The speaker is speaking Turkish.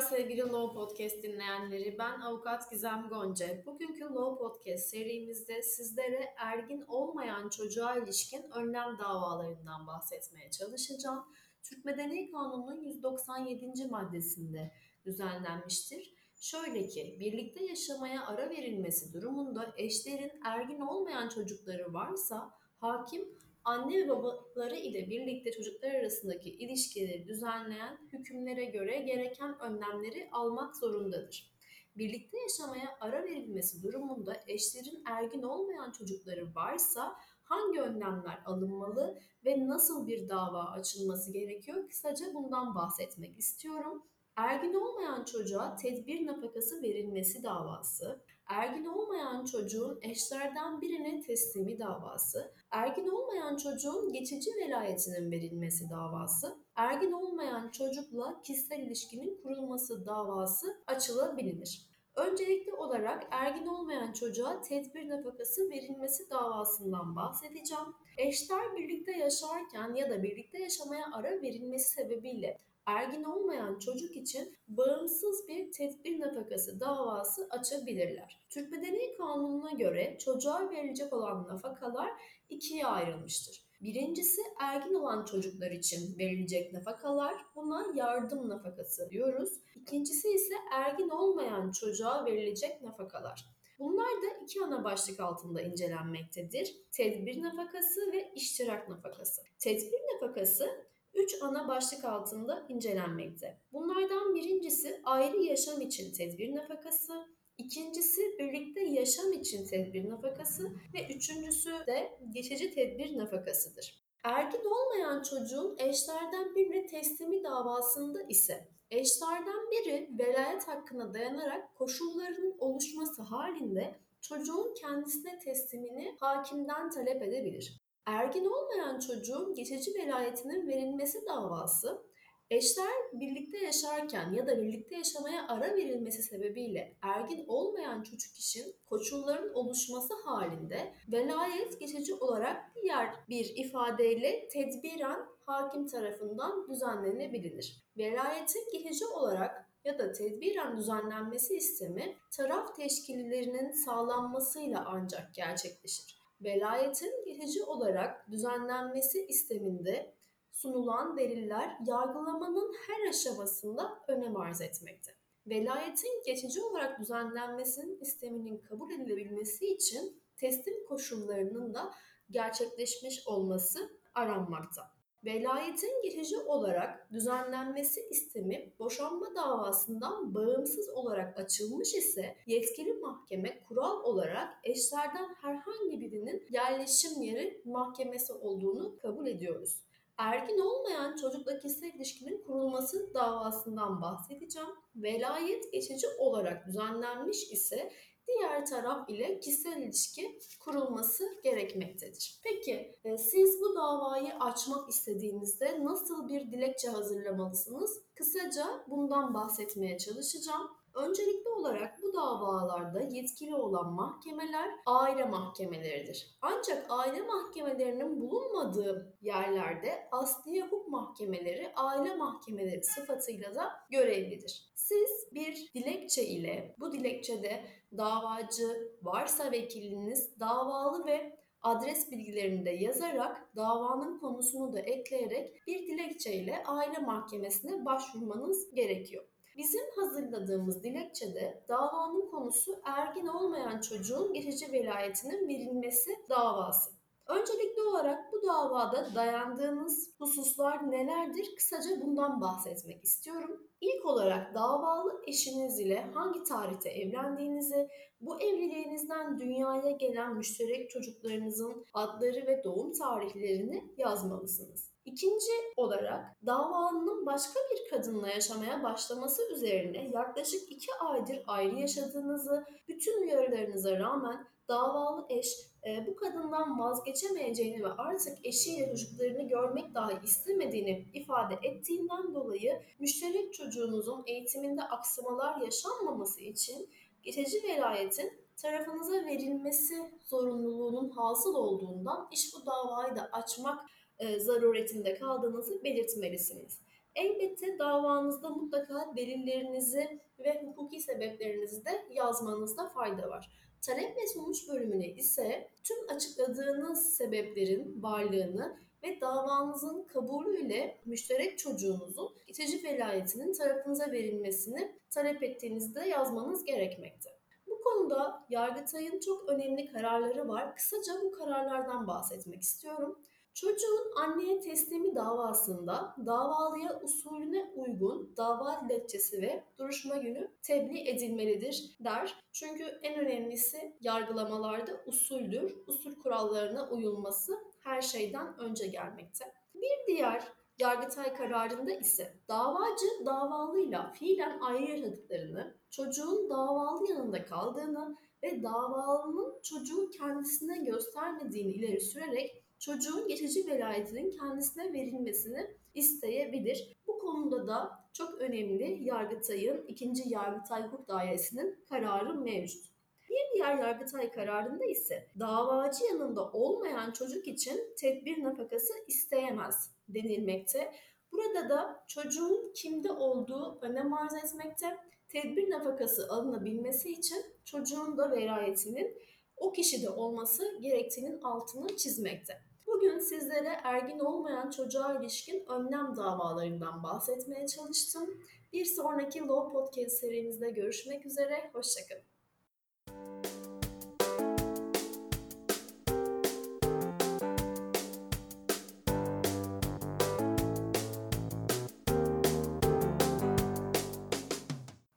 sevgili Law Podcast dinleyenleri. Ben avukat Gizem Gonca. Bugünkü Law Podcast serimizde sizlere ergin olmayan çocuğa ilişkin önlem davalarından bahsetmeye çalışacağım. Türk Medeni Kanunu'nun 197. maddesinde düzenlenmiştir. Şöyle ki, birlikte yaşamaya ara verilmesi durumunda eşlerin ergin olmayan çocukları varsa hakim anne ve babaları ile birlikte çocuklar arasındaki ilişkileri düzenleyen hükümlere göre gereken önlemleri almak zorundadır. Birlikte yaşamaya ara verilmesi durumunda eşlerin ergin olmayan çocukları varsa hangi önlemler alınmalı ve nasıl bir dava açılması gerekiyor? Kısaca bundan bahsetmek istiyorum. Ergin olmayan çocuğa tedbir nafakası verilmesi davası, ergin olmayan çocuğun eşlerden birine teslimi davası, ergin olmayan çocuğun geçici velayetinin verilmesi davası, ergin olmayan çocukla kişisel ilişkinin kurulması davası açılabilir. Öncelikli olarak ergin olmayan çocuğa tedbir nafakası verilmesi davasından bahsedeceğim. Eşler birlikte yaşarken ya da birlikte yaşamaya ara verilmesi sebebiyle ergin olmayan çocuk için bağımsız bir tedbir nafakası davası açabilirler. Türk Medeni Kanunu'na göre çocuğa verilecek olan nafakalar ikiye ayrılmıştır. Birincisi ergin olan çocuklar için verilecek nafakalar. Buna yardım nafakası diyoruz. İkincisi ise ergin olmayan çocuğa verilecek nafakalar. Bunlar da iki ana başlık altında incelenmektedir. Tedbir nafakası ve iştirak nafakası. Tedbir nafakası 3 ana başlık altında incelenmekte. Bunlardan birincisi ayrı yaşam için tedbir nafakası, ikincisi birlikte yaşam için tedbir nafakası ve üçüncüsü de geçici tedbir nafakasıdır. Ergin olmayan çocuğun eşlerden birine teslimi davasında ise eşlerden biri velayet hakkına dayanarak koşullarının oluşması halinde çocuğun kendisine teslimini hakimden talep edebilir. Ergin olmayan çocuğun geçici velayetinin verilmesi davası eşler birlikte yaşarken ya da birlikte yaşamaya ara verilmesi sebebiyle ergin olmayan çocuk için koşulların oluşması halinde velayet geçici olarak diğer bir ifadeyle tedbiren hakim tarafından düzenlenebilir. Velayetin geçici olarak ya da tedbiren düzenlenmesi istemi taraf teşkillerinin sağlanmasıyla ancak gerçekleşir velayetin geçici olarak düzenlenmesi isteminde sunulan deliller yargılamanın her aşamasında önem arz etmekte. Velayetin geçici olarak düzenlenmesinin isteminin kabul edilebilmesi için teslim koşullarının da gerçekleşmiş olması aranmakta. Velayetin geçici olarak düzenlenmesi istemi boşanma davasından bağımsız olarak açılmış ise yetkili mahkeme kural olarak eşlerden herhangi birinin yerleşim yeri mahkemesi olduğunu kabul ediyoruz. Ergin olmayan çocukla kişisel ilişkinin kurulması davasından bahsedeceğim. Velayet geçici olarak düzenlenmiş ise diğer taraf ile kişisel ilişki kurulması gerekmektedir. Peki e, siz bu davayı açmak istediğinizde nasıl bir dilekçe hazırlamalısınız? Kısaca bundan bahsetmeye çalışacağım. Öncelikli olarak bu davalarda yetkili olan mahkemeler aile mahkemeleridir. Ancak aile mahkemelerinin bulunmadığı yerlerde asliye hukuk mahkemeleri aile mahkemeleri sıfatıyla da görevlidir. Siz bir dilekçe ile bu dilekçede davacı varsa vekiliniz davalı ve adres bilgilerini de yazarak davanın konusunu da ekleyerek bir dilekçe ile aile mahkemesine başvurmanız gerekiyor. Bizim hazırladığımız dilekçede davanın konusu ergin olmayan çocuğun geçici velayetinin verilmesi davası. Öncelikli olarak bu davada dayandığınız hususlar nelerdir? Kısaca bundan bahsetmek istiyorum. İlk olarak davalı eşiniz ile hangi tarihte evlendiğinizi, bu evliliğinizden dünyaya gelen müşterek çocuklarınızın adları ve doğum tarihlerini yazmalısınız. İkinci olarak davanın başka bir kadınla yaşamaya başlaması üzerine yaklaşık iki aydır ayrı yaşadığınızı, bütün uyarılarınıza rağmen davalı eş e, bu kadından vazgeçemeyeceğini ve artık eşiyle çocuklarını görmek dahi istemediğini ifade ettiğinden dolayı müşterek çocuğunuzun eğitiminde aksamalar yaşanmaması için geçici velayetin tarafınıza verilmesi zorunluluğunun hasıl olduğundan iş bu davayı da açmak e, zaruretinde kaldığınızı belirtmelisiniz. Elbette davanızda mutlaka delillerinizi ve hukuki sebeplerinizi de yazmanızda fayda var. Talep ve sonuç bölümüne ise tüm açıkladığınız sebeplerin varlığını ve davanızın kabulüyle müşterek çocuğunuzun geçici velayetinin tarafınıza verilmesini talep ettiğinizde yazmanız gerekmekte. Bu konuda Yargıtay'ın çok önemli kararları var. Kısaca bu kararlardan bahsetmek istiyorum. Çocuğun anneye teslimi davasında davalıya usulüne uygun dava dilekçesi ve duruşma günü tebliğ edilmelidir der. Çünkü en önemlisi yargılamalarda usuldür. Usul kurallarına uyulması her şeyden önce gelmekte. Bir diğer Yargıtay kararında ise davacı davalıyla fiilen ayrı yaşadıklarını, çocuğun davalı yanında kaldığını ve davalının çocuğu kendisine göstermediğini ileri sürerek çocuğun geçici velayetinin kendisine verilmesini isteyebilir. Bu konuda da çok önemli Yargıtay'ın 2. Yargıtay Hukuk Dairesi'nin kararı mevcut. Bir diğer Yargıtay kararında ise davacı yanında olmayan çocuk için tedbir nafakası isteyemez denilmekte. Burada da çocuğun kimde olduğu önem arz etmekte. Tedbir nafakası alınabilmesi için çocuğun da velayetinin o kişide olması gerektiğinin altını çizmekte. Bugün sizlere ergin olmayan çocuğa ilişkin önlem davalarından bahsetmeye çalıştım. Bir sonraki Law Podcast serimizde görüşmek üzere, hoşçakalın.